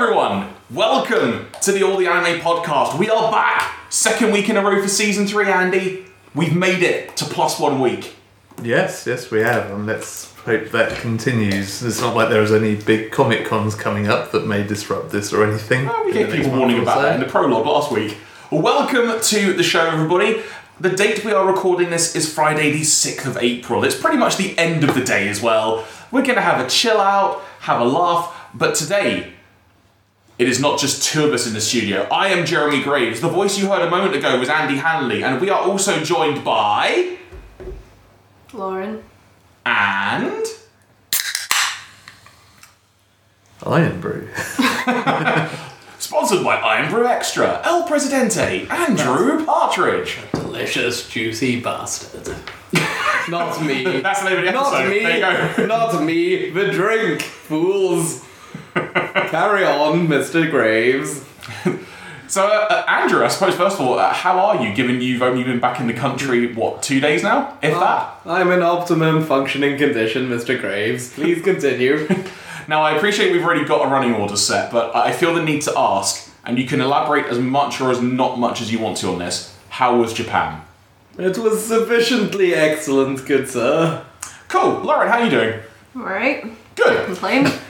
everyone. Welcome to the All the Anime podcast. We are back. Second week in a row for season three, Andy. We've made it to plus one week. Yes, yes, we have, and let's hope that continues. It's not like there is any big comic cons coming up that may disrupt this or anything. Well, we gave people warning about so. that in the prologue last week. Welcome to the show, everybody. The date we are recording this is Friday, the 6th of April. It's pretty much the end of the day as well. We're going to have a chill out, have a laugh, but today, it is not just two of us in the studio. I am Jeremy Graves. The voice you heard a moment ago was Andy Hanley, and we are also joined by. Lauren. And. Irn-Bru. Sponsored by Irn-Bru Extra, El Presidente, Andrew Partridge. Delicious, juicy bastard. Not me. That's the name of the Not me. There you go. Not me. The drink, fools. Carry on, Mr. Graves. So, uh, uh, Andrew, I suppose first of all, uh, how are you? Given you've only been back in the country, what, two days now, if that? I'm in optimum functioning condition, Mr. Graves. Please continue. Now, I appreciate we've already got a running order set, but I feel the need to ask, and you can elaborate as much or as not much as you want to on this. How was Japan? it was sufficiently excellent, good sir. Cool, Lauren, how are you doing? Alright. Good. Complain?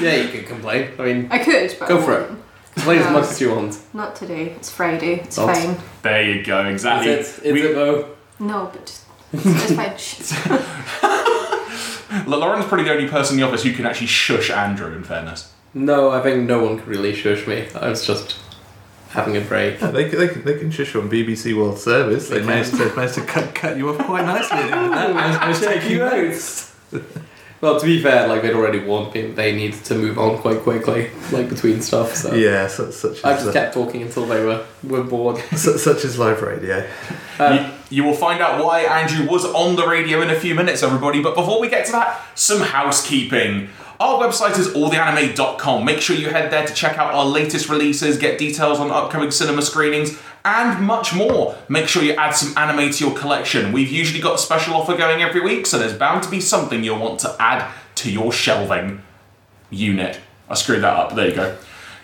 Yeah, you can complain. I mean, I could, but Go I for it. won't. complain as much as you want. Not today. It's Friday. It's Oh. fine. There you go, exactly. Is it? Is We- it though? No, but just, it's, it's fine. Shh. Lauren's probably the only person in the office who can actually shush Andrew, in fairness. No, I think no one could really shush me. I was just having a break. Yeah, they, they, can- they can shush on BBC World Service. They They managed to, managed to cut, cut you off quite nicely. at the end of that. I was, I was taking notes. Well, to be fair, like they'd already warned me they needed to move on quite quickly, like between stuff. So Yeah, such, such, I just uh, kept talking until they were were bored. su- such is live radio. Um, you, you will find out why Andrew was on the radio in a few minutes, everybody. But before we get to that, some housekeeping. Our website is alltheanime.com. Make sure you head there to check out our latest releases, get details on upcoming cinema screenings, and much more. Make sure you add some anime to your collection. We've usually got a special offer going every week, so there's bound to be something you'll want to add to your shelving unit. I screwed that up. There you go.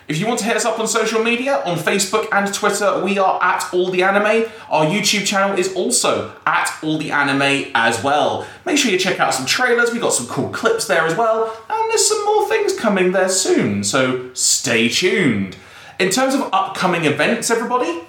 If you want to hit us up on social media, on Facebook and Twitter, we are at All the Anime. Our YouTube channel is also at All the Anime as well. Make sure you check out some trailers. we've got some cool clips there as well, and there's some more things coming there soon. So stay tuned. In terms of upcoming events, everybody,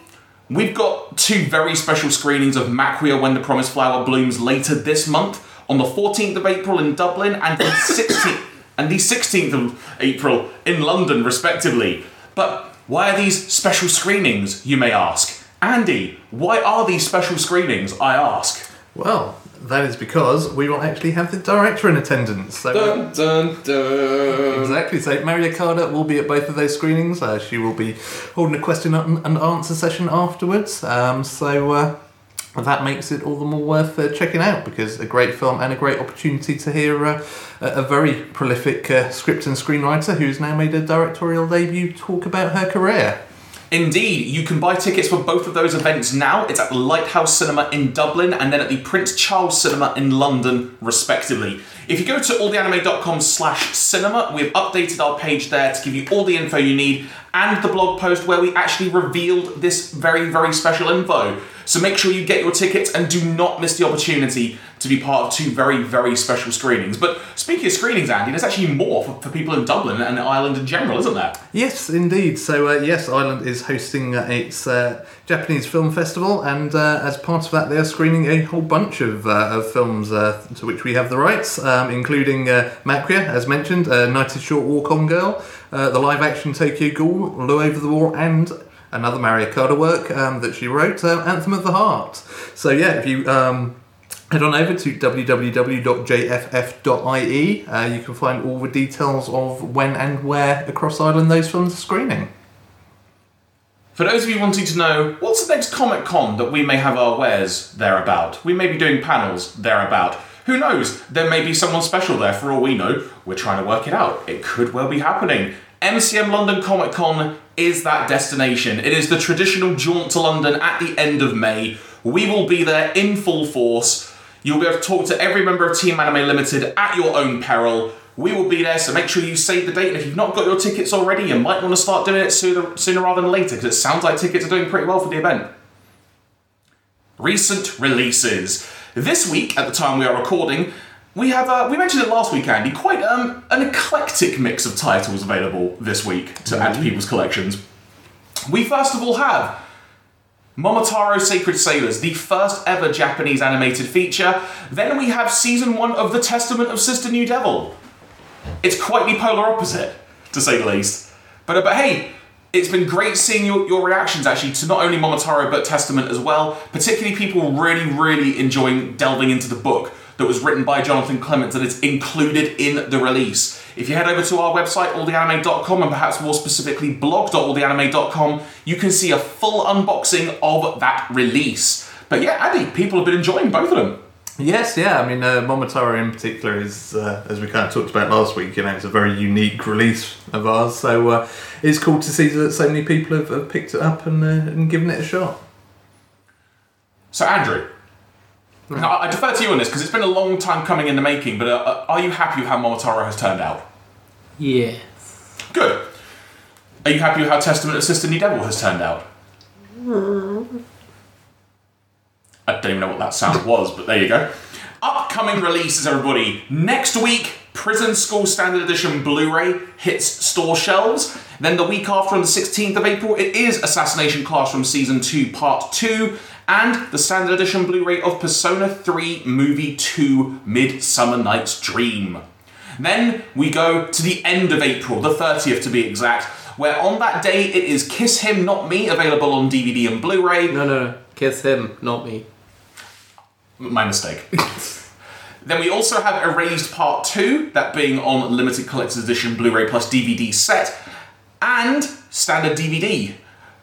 We've got two very special screenings of Maquia When the Promised Flower Blooms later this month on the 14th of April in Dublin and the 16th and the 16th of April in London, respectively. But why are these special screenings, you may ask? Andy, why are these special screenings, I ask? Well, that is because we will actually have the director in attendance. So, dun dun dun. Exactly. So Mari Okada will be at both of those screenings. Uh, she will be holding a question and answer session afterwards. Um, so uh, that makes it all the more worth uh, checking out because a great film and a great opportunity to hear uh, a very prolific uh, script and screenwriter who's now made a directorial debut talk about her career. Indeed, you can buy tickets for both of those events now. It's at the Lighthouse Cinema in Dublin and then at the Prince Charles Cinema in London, respectively. If you go to alltheanime.com slash cinema, we've updated our page there to give you all the info you need and the blog post where we actually revealed this very, very special info. So make sure you get your tickets and do not miss the opportunity to be part of two very, very special screenings. But speaking of screenings, Andy, there's actually more for, for people in Dublin and Ireland in general, isn't there? Yes, indeed. So, uh, yes, Ireland is hosting uh, its uh, Japanese Film Festival, and uh, as part of that, they are screening a whole bunch of, uh, of films uh, to which we have the rights, um, including uh, Maquia, as mentioned, uh, Night is Short Walk On Girl, the live action Tokyo Ghoul, Lu Over the Wall, and another Mari Okada work um, that she wrote, uh, Anthem of the Heart. So, yeah, if you. Um, Head on over to www.jff.ie. Uh, you can find all the details of when and where across Ireland those films are screening. For those of you wanting to know what's the next Comic Con that we may have our wares thereabout, we may be doing panels thereabout. Who knows? There may be someone special there for all we know. We're trying to work it out. It could well be happening. MCM London Comic Con is that destination. It is the traditional jaunt to London at the end of May. We will be there in full force. You'll be able to talk to every member of Team Anime Limited at your own peril. We will be there, so make sure you save the date. And if you've not got your tickets already, you might want to start doing it sooner, sooner rather than later because it sounds like tickets are doing pretty well for the event. Recent releases. This week, at the time we are recording, we have, uh, we mentioned it last week, Andy, quite um, an eclectic mix of titles available this week to add to people's collections. We first of all have Momotaro Sacred Sailors, the first ever Japanese animated feature. Then we have season one of The Testament of Sister New Devil. It's quite the polar opposite, to say the least. But, uh, but hey, it's been great seeing your, your reactions actually to not only Momotaro but Testament as well. Particularly people really, really enjoying delving into the book that was written by Jonathan Clements that is included in the release. If you head over to our website, alltheanime.com, and perhaps more specifically blog.alltheanime.com, you can see a full unboxing of that release. But yeah, Andy, people have been enjoying both of them. Yes, yeah. I mean, uh, Momotaro in particular is, uh, as we kind of talked about last week, you know, it's a very unique release of ours. So uh, it's cool to see that so many people have, have picked it up and, uh, and given it a shot. So, Andrew, now, I defer to you on this because it's been a long time coming in the making, but uh, are you happy with how Momotaro has turned out? Yeah. Good. Are you happy with how Testament of Sister New Devil has turned out? I don't even know what that sound was, but there you go. Upcoming releases, everybody. Next week, Prison School Standard Edition Blu ray hits store shelves. Then the week after, on the 16th of April, it is Assassination Classroom Season 2 Part 2 and the Standard Edition Blu ray of Persona 3 Movie 2 Midsummer Night's Dream. Then we go to the end of April, the 30th to be exact, where on that day it is Kiss Him Not Me available on DVD and Blu ray. No, no, no. Kiss him, not me. My mistake. then we also have Erased Part 2, that being on limited collector's edition Blu ray plus DVD set, and standard DVD.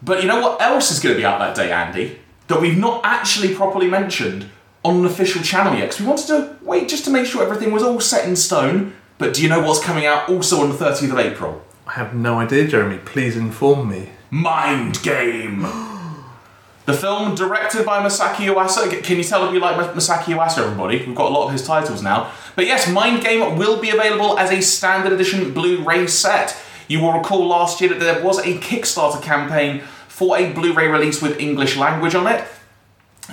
But you know what else is going to be out that day, Andy? That we've not actually properly mentioned on an official channel yet, because we wanted to wait just to make sure everything was all set in stone. But do you know what's coming out also on the 30th of April? I have no idea, Jeremy. Please inform me. Mind Game. The film, directed by Masaaki Yuasa. Can you tell that we like Masaaki Yuasa, everybody? We've got a lot of his titles now. But yes, Mind Game will be available as a standard edition Blu ray set. You will recall last year that there was a Kickstarter campaign for a Blu ray release with English language on it.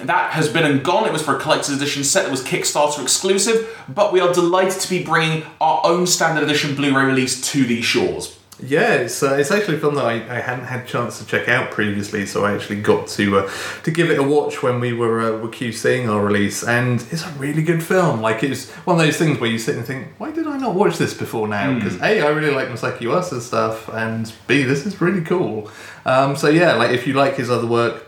That has been and gone. It was for a collector's edition set that was Kickstarter exclusive, but we are delighted to be bringing our own standard edition Blu ray release to these shores. Yeah, it's, uh, it's actually a film that I, I hadn't had a chance to check out previously, so I actually got to uh, to give it a watch when we were uh, were QCing our release, and it's a really good film. Like it's one of those things where you sit and think, why did I not watch this before now? Because a, I really like Masaaki Yuasa's stuff, and b, this is really cool. Um, so yeah, like if you like his other work,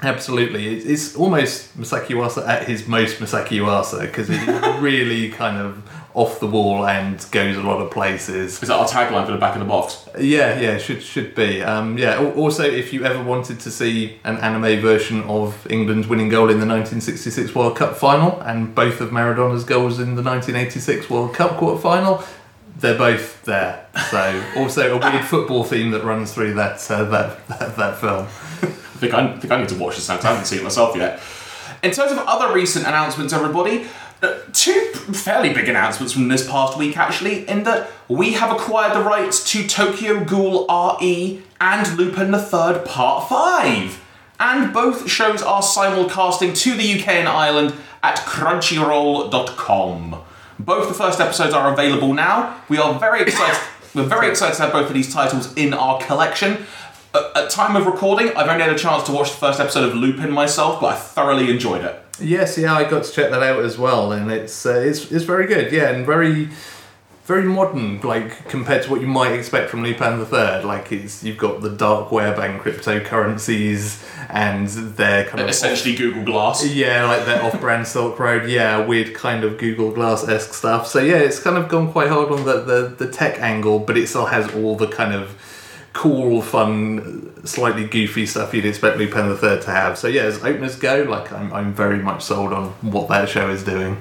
Absolutely, It's- it's almost Masaaki Yuasa at his most Masaaki Yuasa because it's really kind of off the wall and goes a lot of places. Is that our tagline for the back of the box? Yeah, yeah, should should be. Um, yeah. Also, if you ever wanted to see an anime version of England's winning goal in the 1966 World Cup final and both of Maradona's goals in the 1986 World Cup quarter final, they're both there. So also a weird football theme that runs through that uh, that, that that film. I think I, I think I need to watch this now I haven't seen it myself yet. In terms of other recent announcements, everybody, uh, two fairly big announcements from this past week actually, in that we have acquired the rights to Tokyo Ghoul RE and Lupin the Third Part 5. And both shows are simulcasting to the UK and Ireland at crunchyroll.com. Both the first episodes are available now. We are very excited. We're very excited to have both of these titles in our collection. At, at time of recording, I've only had a chance to watch the first episode of Lupin myself, but I thoroughly enjoyed it. Yes, yeah, I got to check that out as well, and it's uh, it's it's very good. Yeah, and very very modern, like compared to what you might expect from Lupin the Third. Like it's you've got the dark web and cryptocurrencies, and they're kind of Essentially, Google Glass. yeah, like that off-brand Silk Road. Yeah, weird kind of Google Glass esque stuff. So yeah, it's kind of gone quite hard on the, the the tech angle, but it still has all the kind of cool, fun, slightly goofy stuff you'd expect Lupin the Third to have. So yeah, as openers go, like I'm I'm very much sold on what that show is doing.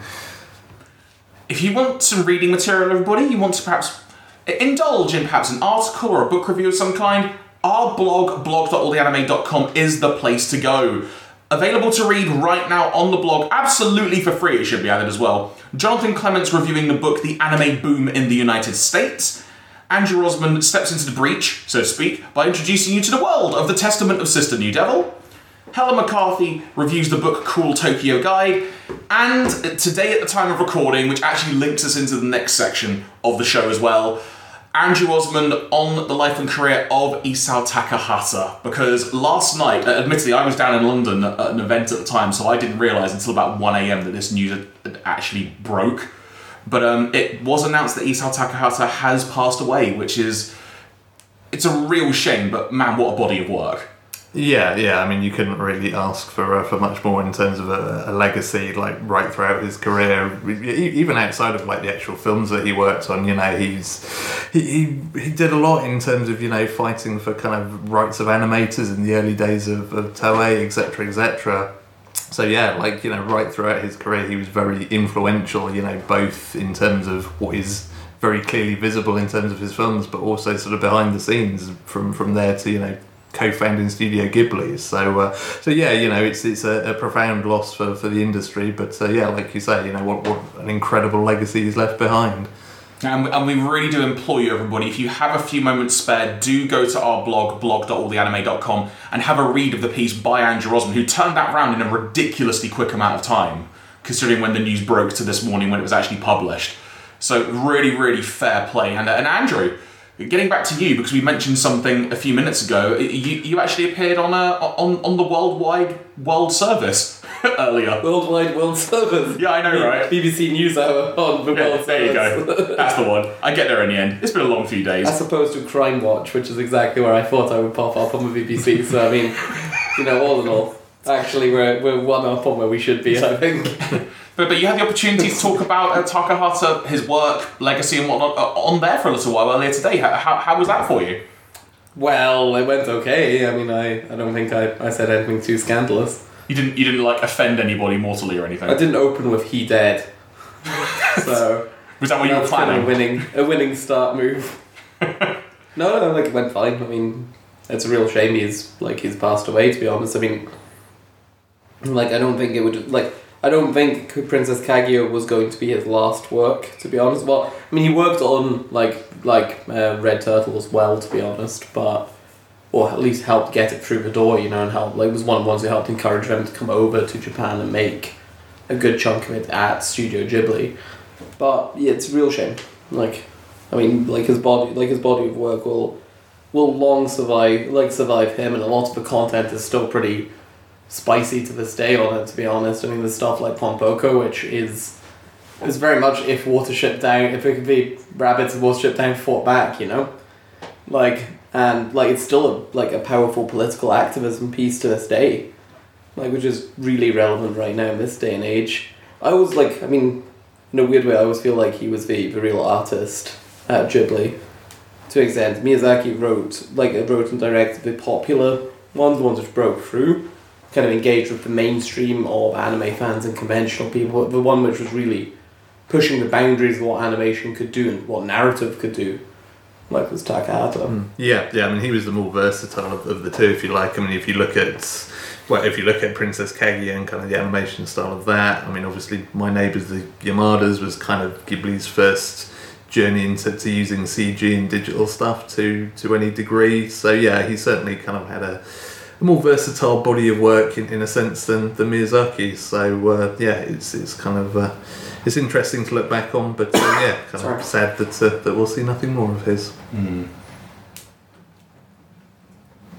If you want some reading material, everybody, you want to perhaps indulge in perhaps an article or a book review of some kind, our blog, blog.alltheanime.com, is the place to go. Available to read right now on the blog, absolutely for free, it should be added as well. Jonathan Clements reviewing the book The Anime Boom in the United States. Andrew Osmond steps into the breach, so to speak, by introducing you to the world of the Testament of Sister New Devil. Helen McCarthy reviews the book Cool Tokyo Guide, and today at the time of recording, which actually links us into the next section of the show as well, Andrew Osmond on the life and career of Isao Takahata. Because last night, uh, admittedly, I was down in London at an event at the time, so I didn't realise until about 1am that this news had actually broke. But um, it was announced that Isao Takahata has passed away, which is. It's a real shame, but man, what a body of work. Yeah, yeah. I mean, you couldn't really ask for uh, for much more in terms of a, a legacy, like right throughout his career, even outside of like the actual films that he worked on. You know, he's he, he, he did a lot in terms of you know fighting for kind of rights of animators in the early days of, of Toei, etc., etc. So yeah, like you know, right throughout his career, he was very influential. You know, both in terms of what is very clearly visible in terms of his films, but also sort of behind the scenes from from there to you know co-founding Studio Ghibli. So uh, so yeah, you know, it's it's a, a profound loss for, for the industry. But uh, yeah, like you say, you know, what what an incredible legacy he's left behind. And we, and we really do implore you, everybody, if you have a few moments spare, do go to our blog, blog.alltheanime.com, and have a read of the piece by Andrew Osmond, who turned that round in a ridiculously quick amount of time, considering when the news broke to this morning when it was actually published. So, really, really fair play. And, and Andrew, getting back to you, because we mentioned something a few minutes ago, you, you actually appeared on, a, on, on the Worldwide World Service earlier. Worldwide World Service. Yeah, I know, right? BBC News Hour on the Yeah, World there you go. That's the one. I get there in the end. It's been a long few days. As opposed to Crime Watch, which is exactly where I thought I would pop up on the BBC. So I mean, you know, all in all, actually we're we're one up on where we should be. I think. But, but you had the opportunity to talk about uh, Takahata, his work, legacy, and whatnot uh, on there for a little while earlier today. How, how, how was that for you? Well, it went okay. I mean, I, I don't think I, I said anything too scandalous. You didn't you didn't like offend anybody mortally or anything. I didn't open with he dead. so Was that what you were planning? kind of a winning a winning start move. no, no, like it went fine. I mean, it's a real shame he's like he's passed away. To be honest, I mean, like I don't think it would like I don't think Princess Kaguya was going to be his last work. To be honest, well, I mean he worked on like like uh, Red Turtle as well. To be honest, but or at least helped get it through the door, you know, and helped like was one of the ones who helped encourage them to come over to Japan and make a good chunk of it at Studio Ghibli. But yeah, it's a real shame. Like, I mean, like his body, like his body of work will will long survive, like survive him, and a lot of the content is still pretty spicy to this day it. To be honest, I mean, there's stuff like Pompoko, which is is very much if Watership Down, if it could be rabbits and Watership Down fought back, you know, like and like it's still a, like a powerful political activism piece to this day, like which is really relevant right now in this day and age. I was like, I mean, in a weird way, I always feel like he was the, the real artist at Ghibli. To extent, Miyazaki wrote like wrote and directed the popular ones, the ones which broke through, kind of engaged with the mainstream of anime fans and conventional people. The one which was really pushing the boundaries of what animation could do and what narrative could do, like was Takahata. Hmm. Yeah, yeah. I mean, he was the more versatile of, of the two, if you like. I mean, if you look at, well, if you look at Princess Kaguya and kind of the animation style of that, I mean, obviously, My Neighbours the Yamadas was kind of Ghibli's first journey into to using CG and digital stuff to to any degree. So yeah, he certainly kind of had a, a more versatile body of work in, in a sense than, than Miyazaki. So uh, yeah, it's it's kind of. Uh, it's interesting to look back on, but uh, yeah, kind Sorry. of sad that uh, that we'll see nothing more of his.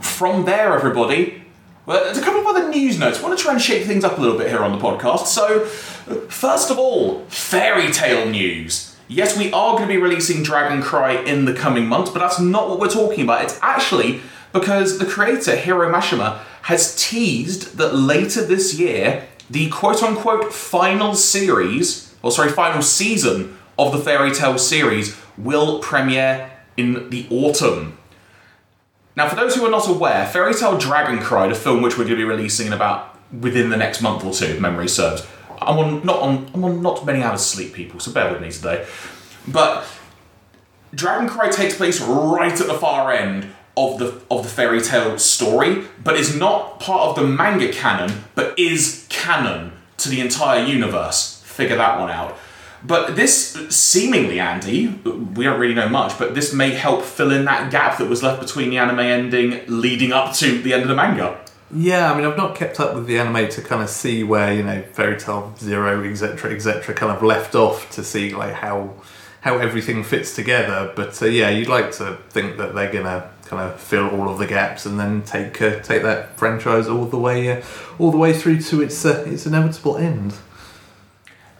From there, everybody, well, there's a couple of other news notes. I want to try and shake things up a little bit here on the podcast. So, first of all, Fairy Tail news. Yes, we are going to be releasing Dragon Cry in the coming months, but that's not what we're talking about. It's actually because the creator, Hiro Mashima, has teased that later this year, the quote unquote final series, or sorry, final season of the Fairy Tail series will premiere in the autumn. Now, for those who are not aware, Fairy Tail Dragon Cry, the film which we're going to be releasing in about within the next month or two, if memory serves. I'm on not on I'm on not many hours sleep, people, so bear with me today. But Dragon Cry takes place right at the far end of the of the Fairy Tail story, but is not part of the manga canon, but is canon to the entire universe. Figure that one out. But this seemingly, Andy, we don't really know much, but this may help fill in that gap that was left between the anime ending leading up to the end of the manga. Yeah, I mean, I've not kept up with the anime to kind of see where you know Fairy Tail Zero, etc., etc., kind of left off to see like how how everything fits together. But uh, yeah, you'd like to think that they're gonna kind of fill all of the gaps and then take uh, take that franchise all the way uh, all the way through to its uh, its inevitable end.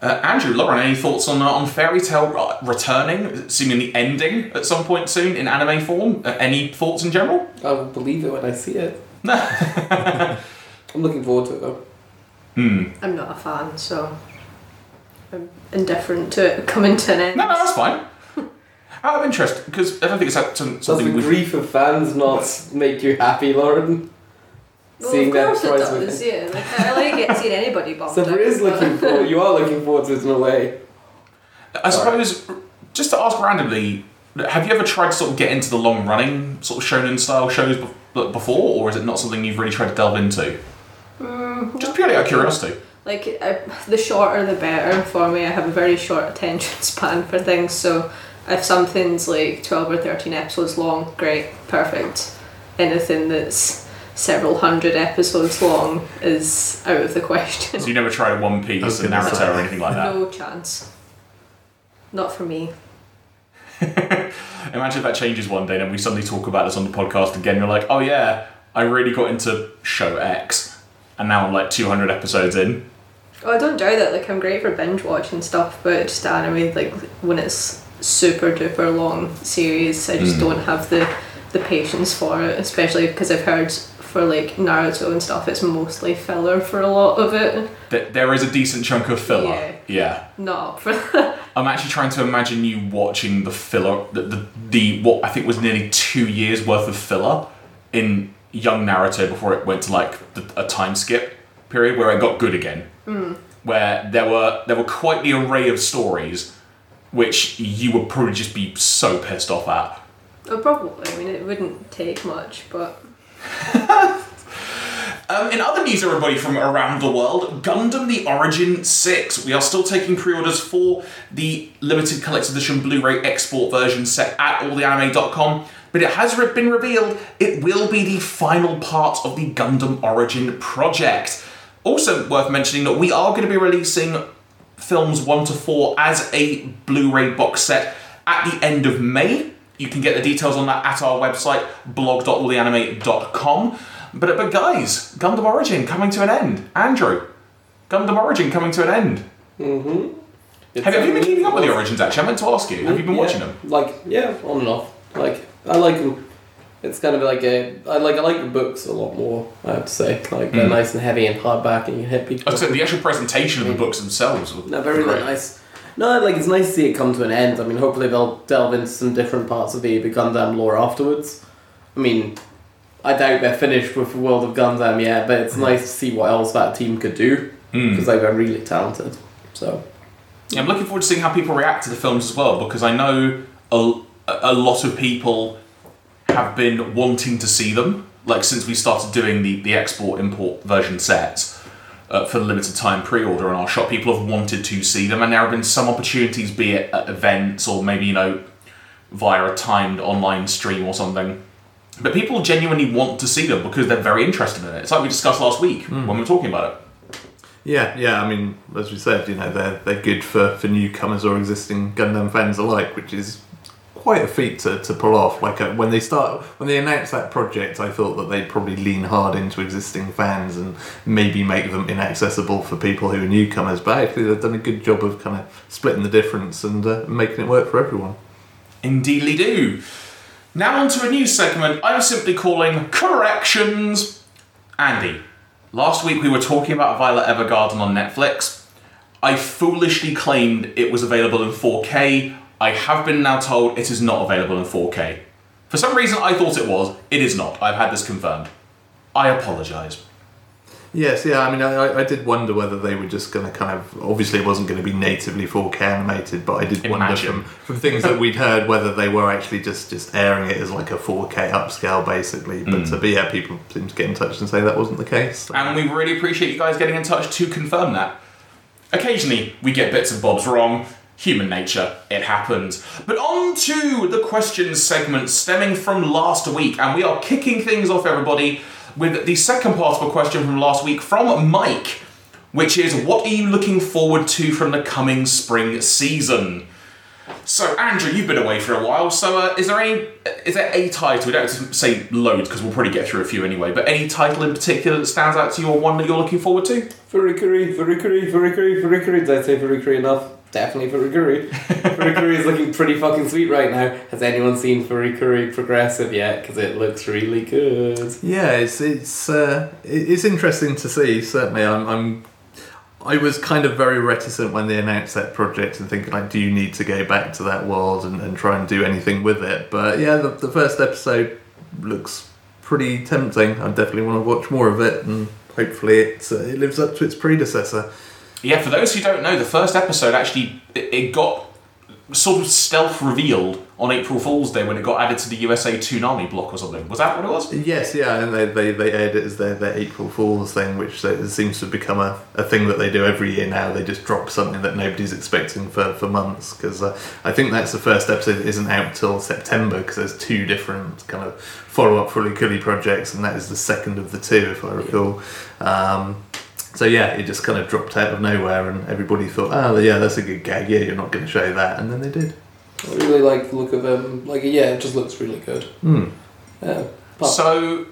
Uh, Andrew, Lauren, any thoughts on uh, on Fairy Tail uh, returning, seemingly ending at some point soon in anime form? Uh, any thoughts in general? I will believe it when I see it. I'm looking forward to it though. Hmm. I'm not a fan, so I'm indifferent to it coming to an end. No, no, that's fine. Out of interest, because I don't think it's that- some- Does the we grief of fans not make you happy, Lauren? Well, Seeing of that course it prize does, with yeah. Like, I like it, seeing anybody bummed So there out, is looking forward. You are looking forward to it in a way. I suppose, just to ask randomly, have you ever tried to sort of get into the long running sort of shonen style shows bef- before, or is it not something you've really tried to delve into? Mm, Just purely out of curiosity. Like I, the shorter the better for me. I have a very short attention span for things, so if something's like twelve or thirteen episodes long, great, perfect. Anything that's several hundred episodes long is out of the question. So you never tried a One Piece, gonna Naruto, or anything like that? no chance. Not for me. Imagine if that changes one day and we suddenly talk about this on the podcast again. You're like, oh yeah, I really got into show X, and now I'm like 200 episodes in. Oh, I don't doubt that. Like I'm great for binge watching stuff, but just anime, like when it's super duper long series, I just Mm. don't have the the patience for it. Especially because I've heard for like Naruto and stuff, it's mostly filler for a lot of it. Th- There is a decent chunk of filler. Yeah. yeah. Not for. I'm actually trying to imagine you watching the filler, the, the, the what I think was nearly two years worth of filler in young Naruto before it went to like the, a time skip period where it got good again. Where there were there were quite the array of stories, which you would probably just be so pissed off at. Oh, probably. I mean, it wouldn't take much, but Um, in other news, everybody from around the world, Gundam The Origin 6. We are still taking pre orders for the limited collector's edition Blu ray export version set at alltheanime.com, but it has been revealed it will be the final part of the Gundam Origin project. Also, worth mentioning that we are going to be releasing films 1 to 4 as a Blu ray box set at the end of May. You can get the details on that at our website, blog.alltheanime.com. But, but guys, Gundam Origin coming to an end. Andrew, Gundam Origin coming to an end. Mm-hmm. Have, have you been keeping up with the Origins actually? I meant to ask you. Have you been watching them? Like yeah, on and off. Like I like them. It's kind of like a I like I like the books a lot more. I have to say, like they're Mm. nice and heavy and hardback, and you hit people. I said the actual presentation of the books themselves. were No, very great. nice. No, like it's nice to see it come to an end. I mean, hopefully they'll delve into some different parts of the, the Gundam lore afterwards. I mean, I doubt they're finished with the world of Gundam yet, but it's nice to see what else that team could do Mm. because like, they're really talented. So I'm looking forward to seeing how people react to the films as well because I know a, a lot of people have been wanting to see them. Like since we started doing the, the export import version sets uh, for the limited time pre order on our shop, people have wanted to see them, and there have been some opportunities, be it at events or maybe you know via a timed online stream or something. But people genuinely want to see them because they're very interested in it. It's like we discussed last week when we were talking about it. Yeah, yeah. I mean, as we said, you know, they're they're good for, for newcomers or existing Gundam fans alike, which is quite a feat to, to pull off. Like uh, when they start when they announced that project, I thought that they'd probably lean hard into existing fans and maybe make them inaccessible for people who are newcomers. But actually, they've done a good job of kind of splitting the difference and uh, making it work for everyone. Indeed, Indeedly do. Now on to a new segment I'm simply calling Corrections. Andy, last week we were talking about Violet Evergarden on Netflix. I foolishly claimed it was available in 4K. I have been now told it is not available in 4K. For some reason I thought it was. It is not. I've had this confirmed. I apologise. Yes, yeah. I mean, I, I did wonder whether they were just going to kind of. Obviously, it wasn't going to be natively 4K animated, but I did wonder from, from things that we'd heard whether they were actually just just airing it as like a 4K upscale, basically. But, Mm. uh, but yeah, people seem to get in touch and say that wasn't the case. And we really appreciate you guys getting in touch to confirm that. Occasionally, we get bits of Bob's wrong. Human nature, it happens. But on to the questions segment stemming from last week, and we are kicking things off, everybody, with the second part of a question from last week from Mike, which is What are you looking forward to from the coming spring season? So, Andrew, you've been away for a while. So, uh, is there any? Is there a title? We don't have to say loads because we'll probably get through a few anyway. But any title in particular that stands out to you, or one that you're looking forward to? Furikuri, Furikuri, Furikuri, Furikuri. Did I say Furikuri enough? Definitely Furikuri. Furikuri is looking pretty fucking sweet right now. Has anyone seen Furikuri Progressive yet? Because it looks really good. Yeah, it's it's uh, it's interesting to see. Certainly, I'm, I'm I was kind of very reticent when they announced that project and thinking like, do you need to go back to that world and, and try and do anything with it? But yeah, the, the first episode looks pretty tempting. I definitely want to watch more of it, and hopefully it uh, it lives up to its predecessor. Yeah, for those who don't know, the first episode actually it, it got sort of stealth revealed on April Fool's Day when it got added to the USA Toonami block or something. Was that what it was? Yes, yeah, and they, they, they aired it as their, their April Fool's thing, which seems to have become a, a thing that they do every year now. They just drop something that nobody's expecting for, for months. Because uh, I think that's the first episode that isn't out till September, because there's two different kind of follow up Fooly Cooly projects, and that is the second of the two, if I recall. Um, so yeah, it just kind of dropped out of nowhere, and everybody thought, oh, yeah, that's a good gag. Yeah, you're not going to show that. And then they did. I really like the look of him. Like, yeah, it just looks really good. Hmm. Yeah. Apart- So,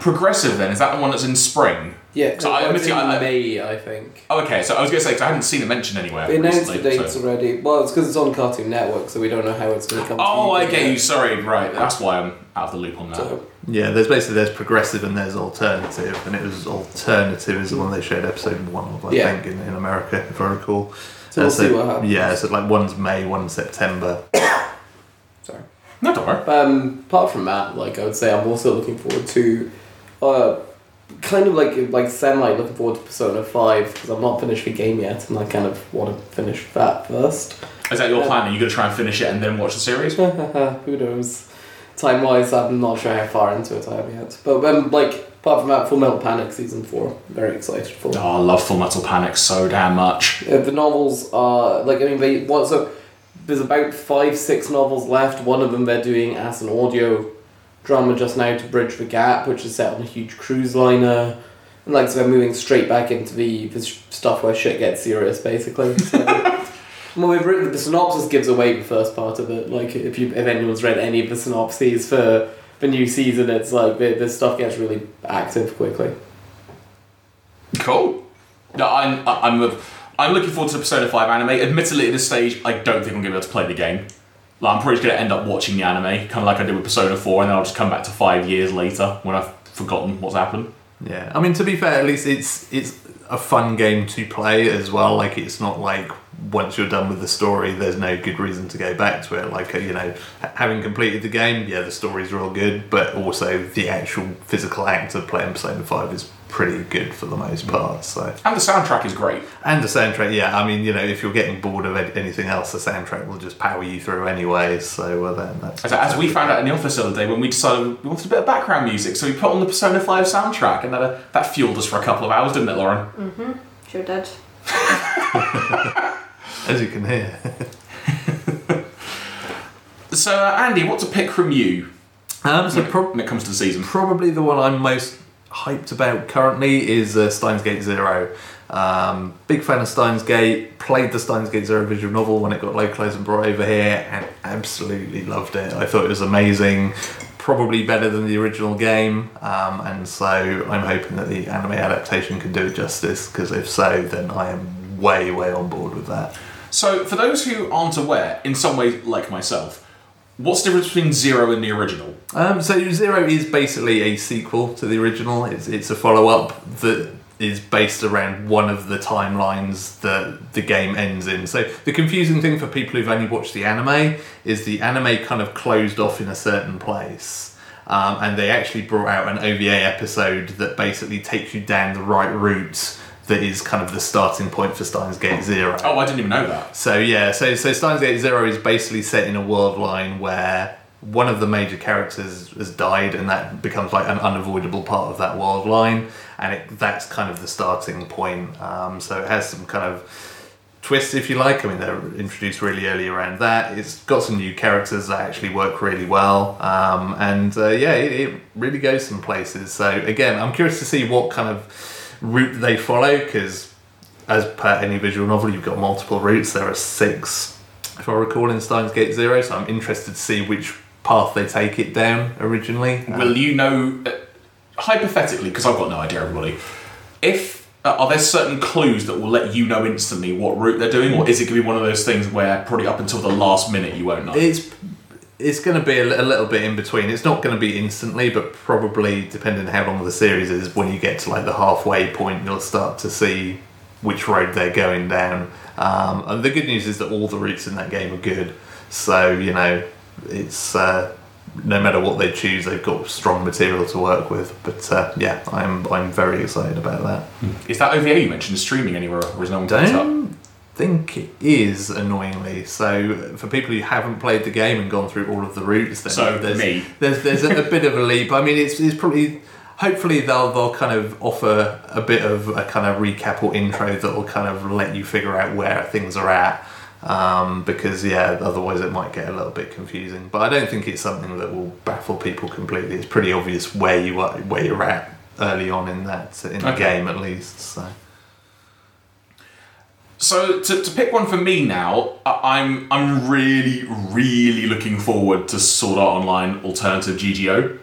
Progressive then is that the one that's in spring? yeah, so I- it's admittedly, in I- I- May, I think. Oh, okay. So I was going to say 'cause I hadn't seen it mentioned anywhere. They announced the dates so- already. Well, it's because it's on Cartoon Network, so we don't know how it's going to come. Oh, to I get you. Sorry, right. That's why I'm out of the loop on that. So, Yeah, there's basically there's progressive and there's alternative, and it was alternative is the one they showed episode one of, I Yeah. think, in, in America, if I recall. So we'll see what happens. Yeah, so like one's May, one's September. sorry. No, don't worry. Um, apart from that, like I would say, I'm also looking forward to, uh, kind of like like semi looking forward to Persona Five because I'm not finished the game yet, and I kind of want to finish that first. Is that your Yeah. plan? Are you going to try and finish it and then watch the series? Who knows? Time wise, I'm not sure how far into it I am yet. But um, like apart from that, Full Metal Panic season four, very excited for. Oh, I love Full Metal Panic so damn much. Uh, the novels are like I mean they what so there's about five six novels left. One of them they're doing as an audio drama just now to bridge the gap, which is set on a huge cruise liner. And like so they're moving straight back into the, the stuff where shit gets serious basically. So, well, we've written the synopsis gives away the first part of it. Like if you if anyone's read any of the synopses for the new season, it's like the, this stuff gets really active quickly. Cool. No, I'm I'm I'm looking forward to the Persona Five anime. Admittedly, at this stage, I don't think I'm going to be able to play the game. Like, I'm probably just going to end up watching the anime, kind of like I did with Persona Four, and then I'll just come back to five years later when I've forgotten what's happened. Yeah, I mean to be fair, at least it's it's a fun game to play as well. Like it's not like once you're done with the story, there's no good reason to go back to it. Like uh, you know, having completed the game, yeah, the story's real good, but also the actual physical act of playing Persona Five is pretty good for the most part. So And the soundtrack is great. and the soundtrack, yeah, I mean you know if you're getting bored of anything else, the soundtrack will just power you through anyway. So uh, then that's As, as we found out in the office the other day when we decided we wanted a bit of background music, so we put on the Persona 5 soundtrack, and that, uh, that fueled us for a couple of hours, didn't it, Lauren? Mhm, sure did. as you can hear. So, uh, Andy, what to pick from you um, so when, prob- when it comes to the season? Probably the one I'm most hyped about currently is uh, Steins Gate Zero. Um, big fan of Steins Gate. Played the Steins Gate Zero visual novel when it got localized and brought over here, and absolutely loved it. I thought it was amazing. Probably better than the original game, um, and so I'm hoping that the anime adaptation can do it justice. Because if so, then I am way, way on board with that. So, for those who aren't aware, in some ways like myself, what's the difference between Zero and the original? Um, so Zero is basically a sequel to the original. It's it's a follow up that is based around one of the timelines that the game ends in. So the confusing thing for people who've only watched the anime is the anime kind of closed off in a certain place. Um, and they actually brought out an OVA episode that basically takes you down the right route that is kind of the starting point for Steins Gate Zero. Oh, I didn't even know that. So yeah, so so Steins Gate Zero is basically set in a world line where one of the major characters has died, and that becomes like an unavoidable part of that world line, and it, that's kind of the starting point. Um, so it has some kind of twists, if you like. I mean, they're introduced really early around that. It's got some new characters that actually work really well, um, and uh, yeah, it, it really goes some places. So again, I'm curious to see what kind of route they follow because as per any visual novel, you've got multiple routes. There are six, if I recall, in Steins Gate Zero. So I'm interested to see which path they take it down originally. Will you know, uh, hypothetically, because I've got no idea, everybody, if uh, are there certain clues that will let you know instantly what route they're doing, or is it going to be one of those things where probably up until the last minute you won't know? It's it's going to be a, a little bit in between. It's not going to be instantly, but probably depending on how long the series is, when you get to like the halfway point, you'll start to see which road they're going down. Um, and the good news is that all the routes in that game are good. So you know, it's uh, no matter what they choose, they've got strong material to work with. But uh, yeah, I'm I'm very excited about that. Is that OVA you mentioned streaming anywhere, or is no one don't think it is annoyingly. So for people who haven't played the game and gone through all of the routes, then So, there's, me. there's there's a, a bit of a leap. I mean, it's, it's probably hopefully they'll they'll kind of offer a bit of a kind of recap or intro that will kind of let you figure out where things are at. Um, because yeah, otherwise it might get a little bit confusing. But I don't think it's something that will baffle people completely. It's pretty obvious where you are, where you're at early on in that in the Okay. game at least. So. So to, to pick one for me now, I'm I'm really really looking forward to Sword Art Online Alternative GGO,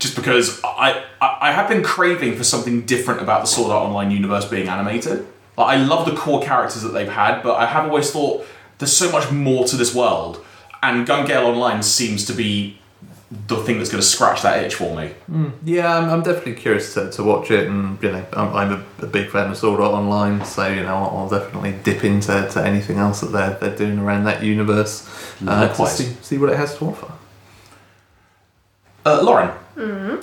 just because I, I I have been craving for something different about the Sword Art Online universe being animated. Like I love the core characters that they've had, but I have always thought there's so much more to this world, and Gun Gale Online seems to be the thing that's going to scratch that itch for me. Yeah, I'm, I'm definitely curious to, to watch it, and you know, I'm, I'm a, a big fan of Sword Art Online, so you know, I'll, I'll definitely dip into to anything else that they're they're doing around that universe uh, to see see what it has to offer. Uh, Lauren,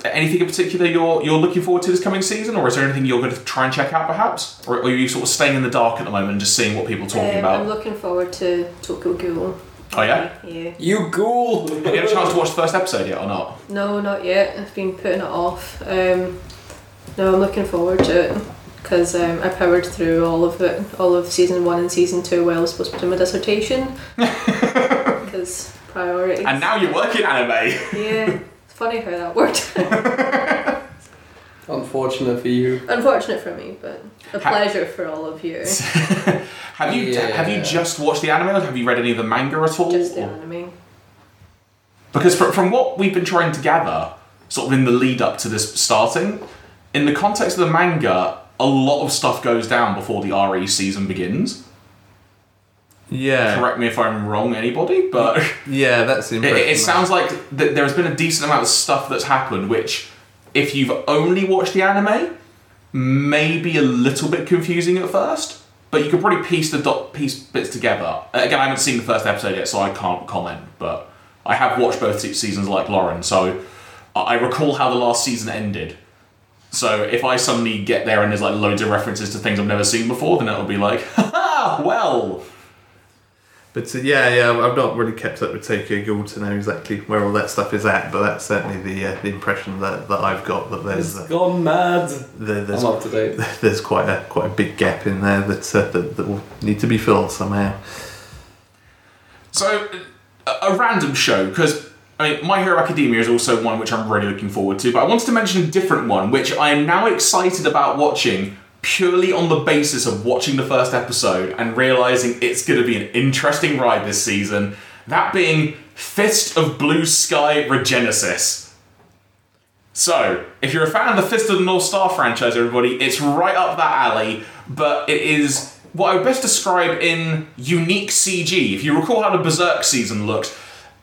anything in particular you're you're looking forward to this coming season, or is there anything you're going to try and check out, perhaps, or, or are you sort of staying in the dark at the moment and just seeing what people are talking Um, I'm looking forward to Tokyo Ghoul. Oh yeah, Yeah. You ghoul! have you had a chance to watch the first episode yet, or not? No, not yet. I've been putting it off. Um, no, I'm looking forward to it because um, I powered through all of it, all of season one and season two while I was supposed to do my dissertation. Because priorities. And now you're working anime. yeah, it's funny how that worked. Unfortunate for you. Unfortunate for me, but a Ha- pleasure for all of you. have you Yeah. have you just watched the anime, or have you read any of the manga at all? Just the Or- anime. Because from, from what we've been trying to gather, sort of in the lead up to this starting, in the context of the manga, a lot of stuff goes down before the RE season begins. Yeah, Correct me if I'm wrong, anybody, but yeah, that's the it, it sounds like th- there has been a decent amount of stuff that's happened, which, if you've only watched the anime, maybe a little bit confusing at first. But you could probably piece the dot piece bits together. Uh, again, I haven't seen the first episode yet, so I can't comment. But I have watched both seasons, like Lauren, so I I recall how the last season ended. So if I suddenly get there and there's like loads of references to things I've never seen before, then it'll be like, ha well. But uh, yeah, yeah, I've not really kept up with Tokyo Ghoul to know exactly where all that stuff is at, but that's certainly the uh, the impression that, that I've got that there's It's uh, gone mad. there, there's I'm up to date. there's quite a quite a big gap in there that uh, that, that will need to be filled somehow. So, a, a random show, because I mean, My Hero Academia is also one which I'm really looking forward to, but I wanted to mention a different one, which I am now excited about watching purely on the basis of watching the first episode and realizing it's going to be an interesting ride this season. That being Fist of Blue Sky Regenesis. So, if you're a fan of the Fist of the North Star franchise, everybody, it's right up that alley, but it is what I would best describe in unique CG. If you recall how the Berserk season looked,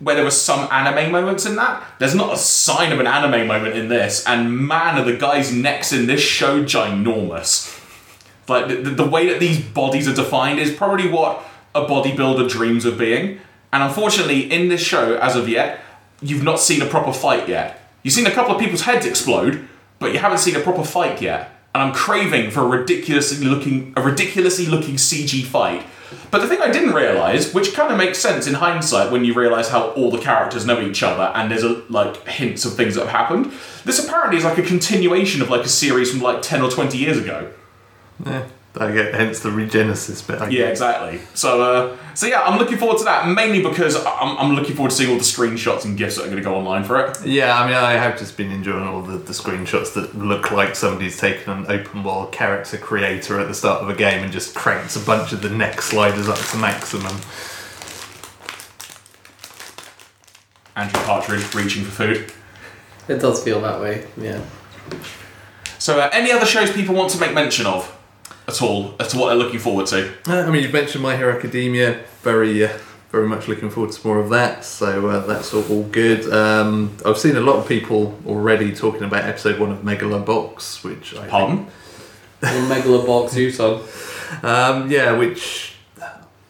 where there were some anime moments in that, there's not a sign of an anime moment in this, and man, are the guys' necks in this show ginormous. Like, the, the way that these bodies are defined is probably what a bodybuilder dreams of being. And unfortunately, in this show, as of yet, you've not seen a proper fight yet. You've seen a couple of people's heads explode, but you haven't seen a proper fight yet. And I'm craving for a ridiculously looking a ridiculously looking CG fight. But the thing I didn't realise, which kind of makes sense in hindsight when you realise how all the characters know each other and there's a, like hints of things that have happened, this apparently is like a continuation of like a series from like 10 or 20 years ago. Yeah, I get hence the regenesis bit. I Yeah, exactly. So, uh, so yeah, I'm looking forward to that mainly because I'm, I'm looking forward to seeing all the screenshots and gifs that are going to go online for it. Yeah, I mean, I have just been enjoying all the, the screenshots that look like somebody's taken an open world character creator at the start of a game and just cranks a bunch of the neck sliders up to maximum. Andrew Partridge reaching for food. It does feel that way. Yeah. So, uh, any other shows people want to make mention of at all as to what they're looking forward to? Uh, I mean, you've mentioned My Hero Academia. Very, uh, very much looking forward to more of that. So uh, that's all, all good. Um, I've seen a lot of people already talking about episode one of Megalobox, which I Pardon? Well, Megalobox, you son. Um, yeah, which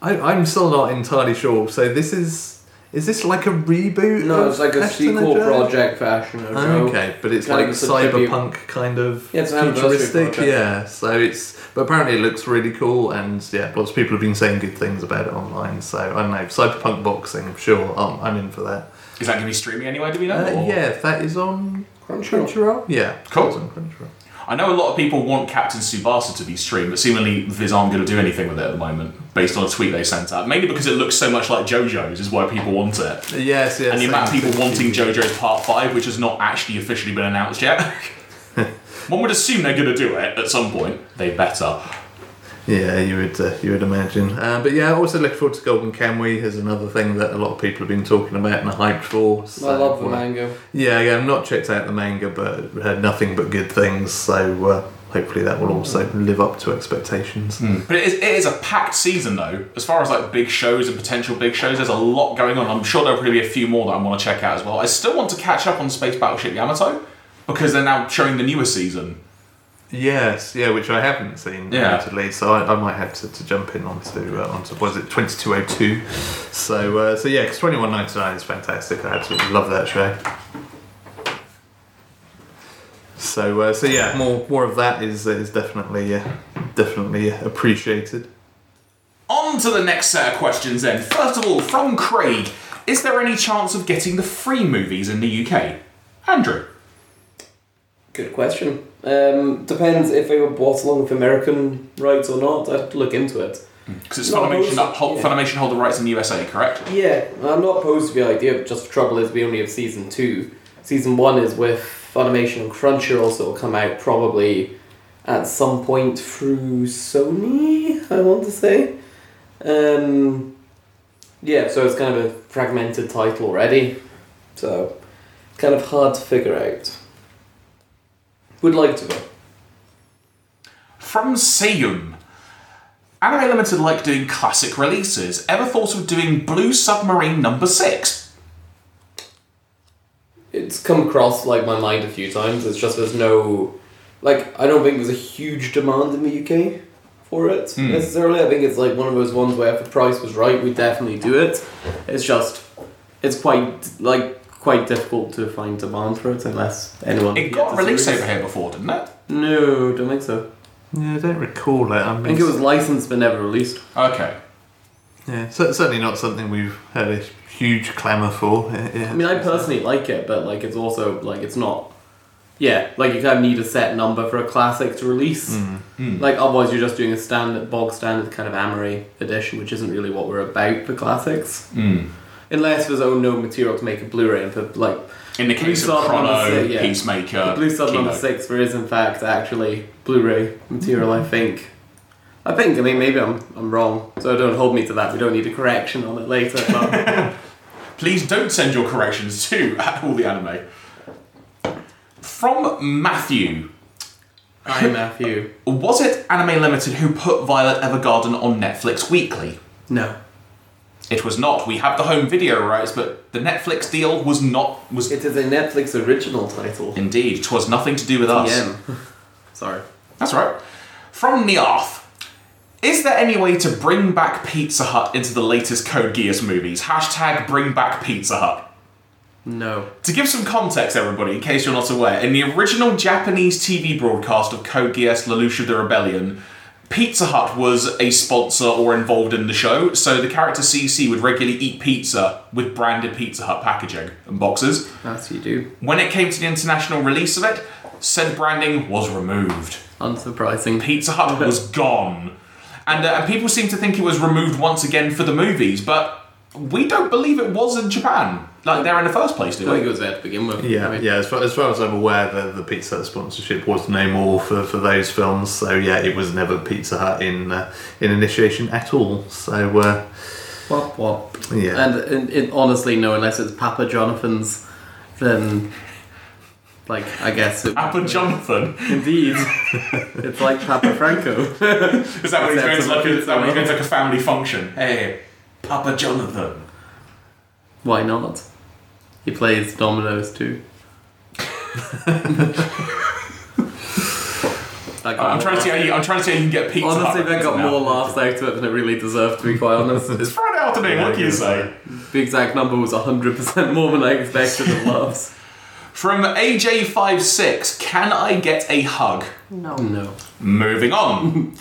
I, I'm still not entirely sure. So this is is this like a reboot? No, of it's like a Ashton sequel project for Ashton and Okay, but it's Kind like of tribute. cyberpunk kind of Yeah, it's futuristic. project. Yeah, so it's but apparently it looks really cool, and yeah, lots of people have been saying good things about it online. So I don't know, cyberpunk boxing. Sure, I'm, I'm in for that. Is that going to be streaming anywhere? Do we know? Uh, or- yeah, that is on Crunchyroll. Crunchyroll. Yeah, Cool. it's on Crunchyroll. I know a lot of people want Captain Tsubasa to be streamed, but seemingly Viz aren't going to do anything with it at the moment, based on a tweet they sent out. Mainly because it looks so much like JoJo's, is why people want it. Yes, yes. and the amount of people thing. wanting JoJo's Part 5, which has not actually officially been announced yet. One would assume they're going to do it at some point. They better. Yeah, you would uh, you would imagine. Uh, but yeah, I also look forward to Golden Kamui as another thing that a lot of people have been talking about and hyped for. So, I love the uh, manga. Yeah, yeah, I've not checked out the manga, but heard nothing but good things. So uh, hopefully that will also live up to expectations. But it is, it is a packed season, though. As far as like big shows and potential big shows, there's a lot going on. I'm sure there'll probably be a few more that I want to check out as well. I still want to catch up on Space Battleship Yamato because they're now showing the newer season. Yes, yeah, which I haven't seen Yeah. admittedly, so I, I might have to, to jump in onto uh, onto was it twenty two oh two. So uh, so yeah, because twenty one ninety nine is fantastic. I absolutely love that show. So uh, so yeah, more more of that is is definitely uh, definitely appreciated. On to the next set of questions then. First of all, from Craig, is there any chance of getting the free movies in the UK? Andrew. Good question. Um, depends if they were bought along with American rights or not. I'd have to look into it. Because it's No, Funimation those- that hold, yeah. Funimation hold the rights in the USA, correct? Yeah, I'm not opposed to the idea. But just the trouble is we only have season two. Season one is with Funimation and Crunchyroll, so it'll come out probably at some point through Sony. I want to say. Um, yeah, so it's kind of a fragmented title already, so kind of hard to figure out. Would like to. though. From Seiyum. Anime Limited like doing classic releases. Ever thought of doing Blue Submarine number 6? It's come across like my mind a few times. It's just there's no, like I don't think there's a huge demand in the UK for it hmm. necessarily. I think it's like one of those ones where if the price was right, we'd definitely do it. It's just, it's quite like quite difficult to find demand for it unless anyone. It got released over here before, didn't it? No, don't think so. Yeah, I don't recall it. I, I think it was licensed but never released. Okay. yeah, cer- certainly not something we've had a huge clamour for. It- it- I mean, I personally like it, but like it's also like it's not. Yeah, like you kind of need a set number for a classic to release. Like otherwise, you're just doing a standard, bog standard kind of Amaray edition, which isn't really what we're about for classics. Mm. Unless there's oh no material to make a Blu-ray and for like In the case Blue of Sub Chrono, six, yeah. Peacemaker, the Blue Sub number Kino. six, there is in fact actually Blu-ray material. I think. I think. I mean, maybe I'm I'm wrong, so don't hold me to that. We don't need a correction on it later. But Please don't send your corrections to all the anime. From Matthew. hi Matthew. Was it Anime Limited who put Violet Evergarden on Netflix weekly? No. It was not. We have the home video rights, but the Netflix deal was not. Was It is a Netflix original title. indeed. 'Twas nothing to do with us. TM. Sorry. That's right. From Nearth. Is there any way to bring back Pizza Hut into the latest Code Geass movies? Hashtag bring back Pizza Hut. No. To give some context, everybody, in case you're not aware, in the original Japanese TV broadcast of Code Geass Lelouch of the Rebellion, Pizza Hut was a sponsor or involved in the show, so the character CC would regularly eat pizza with branded Pizza Hut packaging and boxes. As you do. When it came to the international release of it, said branding was removed. Unsurprising. Pizza Hut was gone. And, uh, and people seem to think it was removed once again for the movies, but we don't believe it was in Japan. Like, there in the first place, do I think it was there to begin with. Yeah, I mean, yeah. As far, as far as I'm aware, the, the Pizza Hut sponsorship was no more for, for those films. So yeah, it was never Pizza Hut in uh, in initiation at all. So uh, Wop wop. Yeah. And, and it, honestly, no, unless it's Papa Jonathan's, then, like, I guess it. Apple Jonathan. Indeed. it's like Papa Franco. Is that when he's Except going to for like, a, is that when he's going to like a family function? Hey, Papa Jonathan. Why not? He plays Dominoes too. Uh, I got I'm trying to see how you, I'm trying to see how you can get pizza. Honestly, Hut that got now. more laughs out of it than it really deserved, to be quite honest. It's Friday afternoon. what can you say? the exact number was 100% more than I expected of laughs. From AJ56, can I get a hug? No. No. Moving on.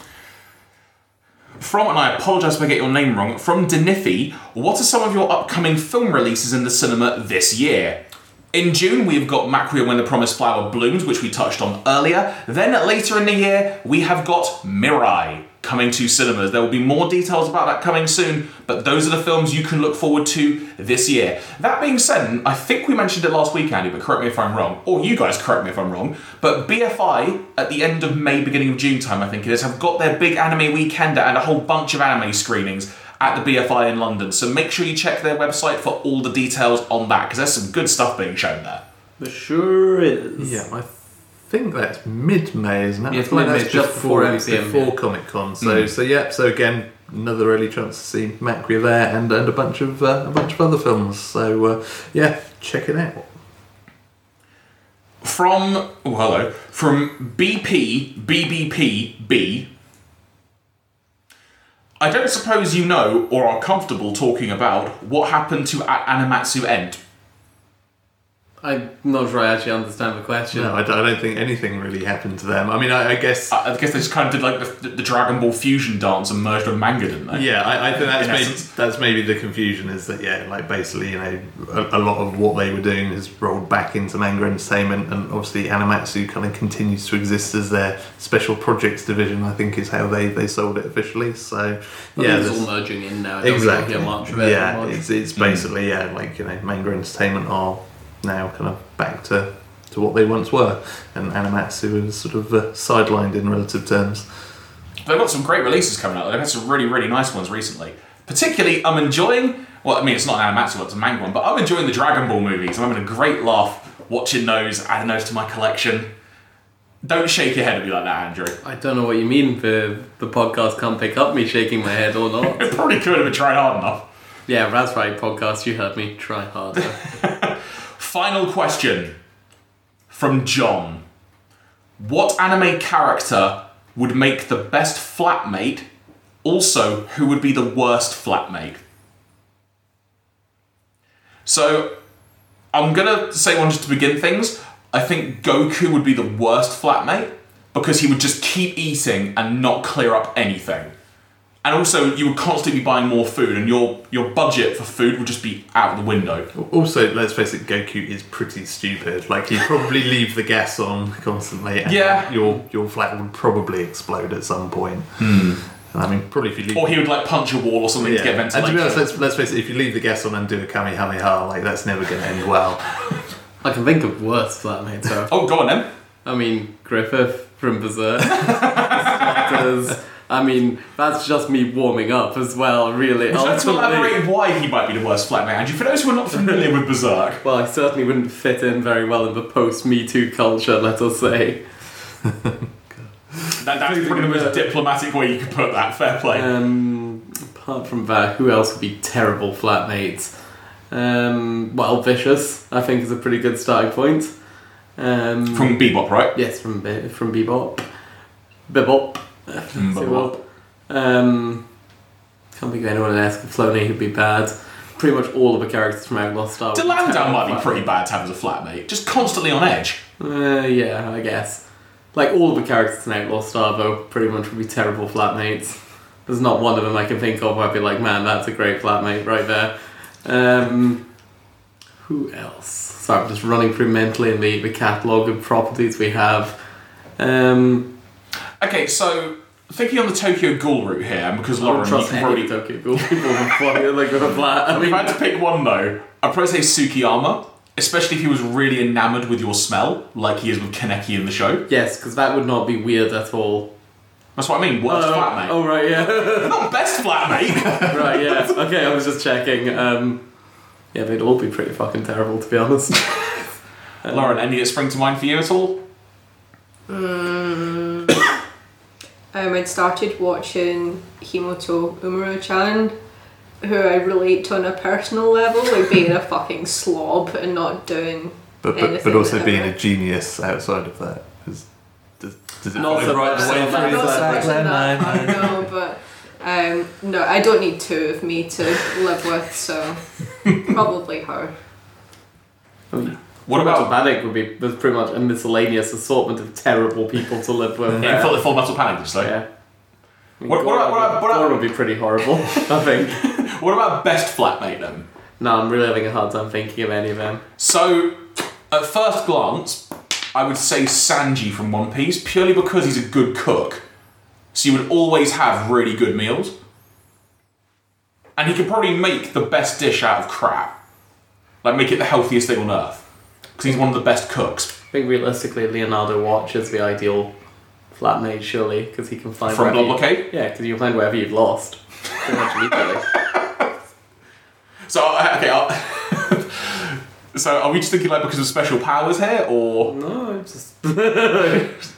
From, and I apologise if I get your name wrong, from Deniffy, what are some of your upcoming film releases in the cinema this year? In June, we've got Maquia When the Promised Flower Blooms, which we touched on earlier. Then later in the year, we have got Mirai coming to cinemas. There will be more details about that coming soon, but those are the films you can look forward to this year. That being said, I think we mentioned it last week, Andy, but correct me if I'm wrong, or you guys correct me if I'm wrong, but BFI at the end of May, beginning of June time, I think it is, have got their big anime weekender and a whole bunch of anime screenings at the BFI in London. So make sure you check their website for all the details on that, because there's some good stuff being shown there. There sure is. yeah, I think that's mid May, isn't it? Yeah, I it's feel like mid-May, that's just before MCM, before yeah. Comic Con. So so yeah. So again, another early chance to see Maquia there, and and a bunch of uh, a bunch of other films. So uh, yeah, check it out. From, oh hello, from BP, BBP, B. I don't suppose you know or are comfortable talking about what happened to Animatsu End. I'm not sure I actually understand the question. No, I don't, I don't think anything really happened to them. I mean, I, I guess. I I guess they just kind of did like the, the Dragon Ball fusion dance and merged with manga, didn't they? Yeah, I, I think that's In maybe, essence. that's maybe the confusion is that yeah, like basically you know a, a lot of what they were doing has rolled back into manga entertainment, and obviously Animatsu kind of continues to exist as their special projects division. I think is how they, they sold it officially. So But yeah, it's there's- all merging in now. I exactly. really much of it. yeah, much. it's, it's hmm. basically yeah, like you know manga entertainment are now kind of back to to what they once were, and Animatsu is sort of uh, sidelined in relative terms. They've got some great releases coming out. They've had some really, really nice ones recently. Particularly, I'm enjoying. Well, I mean, it's not an Animatsu, it's a manga one, but I'm enjoying the Dragon Ball movies. I'm having a great laugh watching those, adding those to my collection. Don't shake your head at me like that, Andrew. I don't know what you mean. The the podcast can't pick up me shaking my head or not. It probably could have been tried hard enough. yeah, that's right. Podcast, you heard me. Try harder. Final question from John. What anime character would make the best flatmate? Also, who would be the worst flatmate? So, I'm gonna say one just to begin things. I think Goku would be the worst flatmate because he would just keep eating and not clear up anything. And also, you would constantly be buying more food, and your your budget for food would just be out the window. Also, let's face it, Goku is pretty stupid. Like he'd probably leave the gas on constantly. And Yeah. your your flat would probably explode at some point. Hmm. I mean, probably if you leave. Or he would like punch a wall or something to yeah. get And to be honest, let's, let's face it, if you leave the gas on and do a kamehameha, like that's never going to end well. I can think of worse flatmates. So. Oh, go on then. I mean, Griffith from Berserk. I mean, that's just me warming up as well, really. Would you like to elaborate why he might be the worst flatmate, Andrew? For those who are not familiar with Berserk, Well, I certainly wouldn't fit in very well in the post Me Too culture, let us say. that, that's probably the most diplomatic way you could put that. Fair play. Um, apart from that, who else would be terrible flatmates? Um, well, Vicious, I think, is a pretty good starting point. Um, From Bebop, right? yes, from Be- from Bebop, Bebop. Mm, Say Bebop. what? Um, can't think of anyone else. Floney would be bad. pretty much all of the characters from Outlaw Star. Dilandau might be pretty bad to have as a flatmate. Just constantly on edge. Uh, yeah, I guess. Like all of the characters in Outlaw Star, though, pretty much would be terrible flatmates. There's not one of them I can think of where I'd be like, man, that's a great flatmate right there. Um, who else? Sorry, I'm just running through mentally in the, the catalogue of properties we have. Um, Okay, so thinking on the Tokyo Ghoul route here, because I don't Lauren, you trust can probably. of the Tokyo Ghoul people before, like with a flat. I If mean, I had to pick one though, I'd probably say Tsukiyama, especially if he was really enamoured with your smell, like he is with Kaneki in the show. yes, because that would not be weird at all. That's what I mean, worst Oh, flatmate. Oh, right, yeah. Not best flatmate. right, yeah. Okay, I was just checking. Um, yeah, they'd all be pretty fucking terrible, to be honest. Lauren, any that spring to mind for you at all? Um, I'd started watching Himouto Umaru-chan, who I relate to on a personal level, like being a fucking slob and not doing But but, anything but also that being ever- a genius outside of that. Does, does, does it Not follow so right the way so through bad. the not so sack much then? that No, no. no, but um, no, I don't need two of me to live with, so probably her. What Full Metal about Panic would be there's pretty much a miscellaneous assortment of terrible people to live with. in full, full Metal Panic? Just like, Yeah. I mean, What- what about- what about- what about- would be pretty horrible, I think. what about best flatmate then? No, I'm really having a hard time thinking of any of them. So, at first glance, I would say Sanji from One Piece purely because he's a good cook. So you would always have really good meals. And he could probably make the best dish out of crap. Like, make it the healthiest thing on earth. Because he's one of the best cooks. I think realistically, Leonardo Watch is the ideal flatmate, surely, because he can find From Blood you- Blockade? Yeah, because you can find wherever you've lost. So, uh, okay, I'll so are we just thinking like because of special powers here, or No, it's just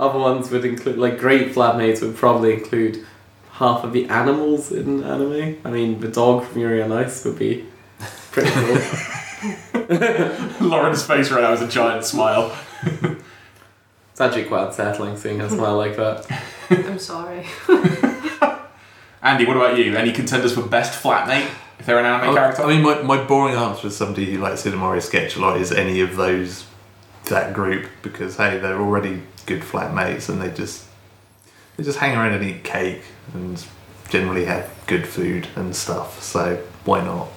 other ones would include like great flatmates would probably include half of the animals in anime. I mean, the dog from Yuri on Ice would be pretty cool. Lauren's face right now is a giant smile. it's actually quite unsettling seeing her smile like that. I'm sorry. Andy, what about you? Any contenders for best flatmate? If they're an anime I, character? I mean, my, my boring answer is somebody who likes Hidamari sketch a lot is any of those that group because hey, they're already good flatmates and they just they just hang around and eat cake and generally have good food and stuff. So why not?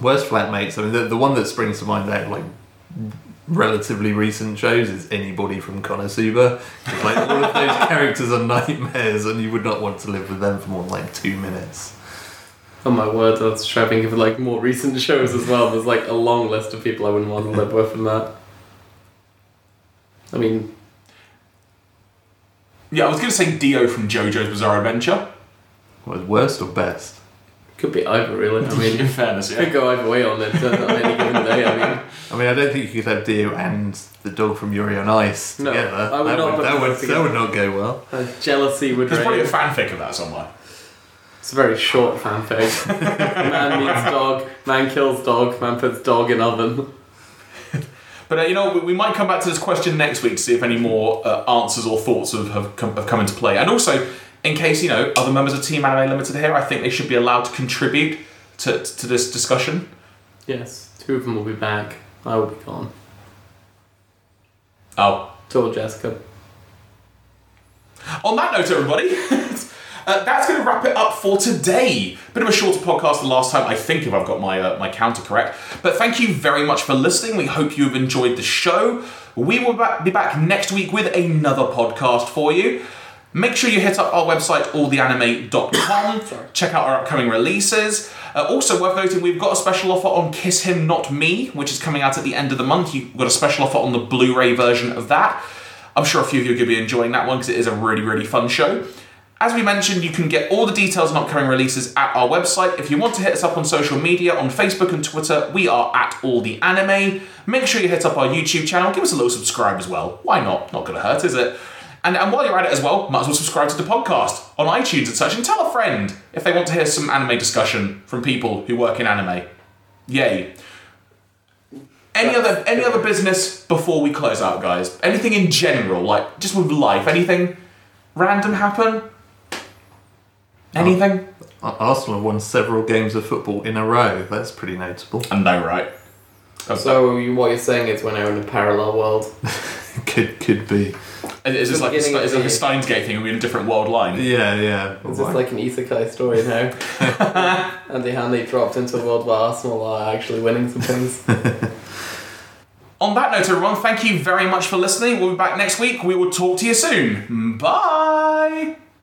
Worst flatmates. I mean, the, the one that springs to mind out like relatively recent shows is anybody from Konosuba. 'Cause, like all of those characters are nightmares, and you would not want to live with them for more than like two minutes. Oh my word, I was trying to think of like more recent shows as well. There's like a long list of people I wouldn't want to live with from that. I mean, yeah, I was going to say Dio from JoJo's Bizarre Adventure. What, worst or best? Could be either really. I mean, in fairness, could go either way on it uh, on any given day. I mean, I mean, I don't think you could have Dio and the dog from Yuri on Ice No, together. I would that, not would, that, would, together. that would not go well. uh, jealousy would There's probably a reign. fanfic of that somewhere. It's a very short fanfic. man meets dog, man kills dog, man puts dog in oven. But uh, you know, we, we might come back to this question next week to see if any more uh, answers or thoughts have, have, come, have come into play. And also, in case you know other members of Team Anime Limited here, I think they should be allowed to contribute to, to this discussion. Yes, two of them will be back. I will be gone. Oh, Told Jessica. On that note, everybody, uh, that's going to wrap it up for today. Bit of a shorter podcast than last time, I think, if I've got my uh, my counter correct. But thank you very much for listening. We hope you have enjoyed the show. We will be back next week with another podcast for you. Make sure you hit up our website, alltheanime.com. Check out our upcoming releases. Uh, also, worth noting, we've got a special offer on Kiss Him Not Me, which is coming out at the end of the month. You've got a special offer on the Blu ray version of that. I'm sure a few of you are going to be enjoying that one because it is a really, really fun show. As we mentioned, you can get all the details on upcoming releases at our website. If you want to hit us up on social media, on Facebook and Twitter, we are at All The Anime. Make sure you hit up our YouTube channel. Give us a little subscribe as well. Why not? Not going to hurt, is it? And, and while you're at it as well, might as well subscribe to the podcast on iTunes and such, and tell a friend if they want to hear some anime discussion from people who work in anime. Yay. Any other any other business before we close out, guys? Anything in general, like just with life, anything random happen? Um, anything? Ar- Arsenal have won several games of football in a row. That's pretty notable. I know, right? So you, what you're saying is we're now in a parallel world. could could be. Is this the like a, beginning is it like a the- Steins Gate thing? Are we in a different world line? Yeah, yeah. Is this like an isekai story now? and the hand they dropped into a world where Arsenal are actually winning some things. On that note, everyone, thank you very much for listening. We'll be back next week. We will talk to you soon. Bye.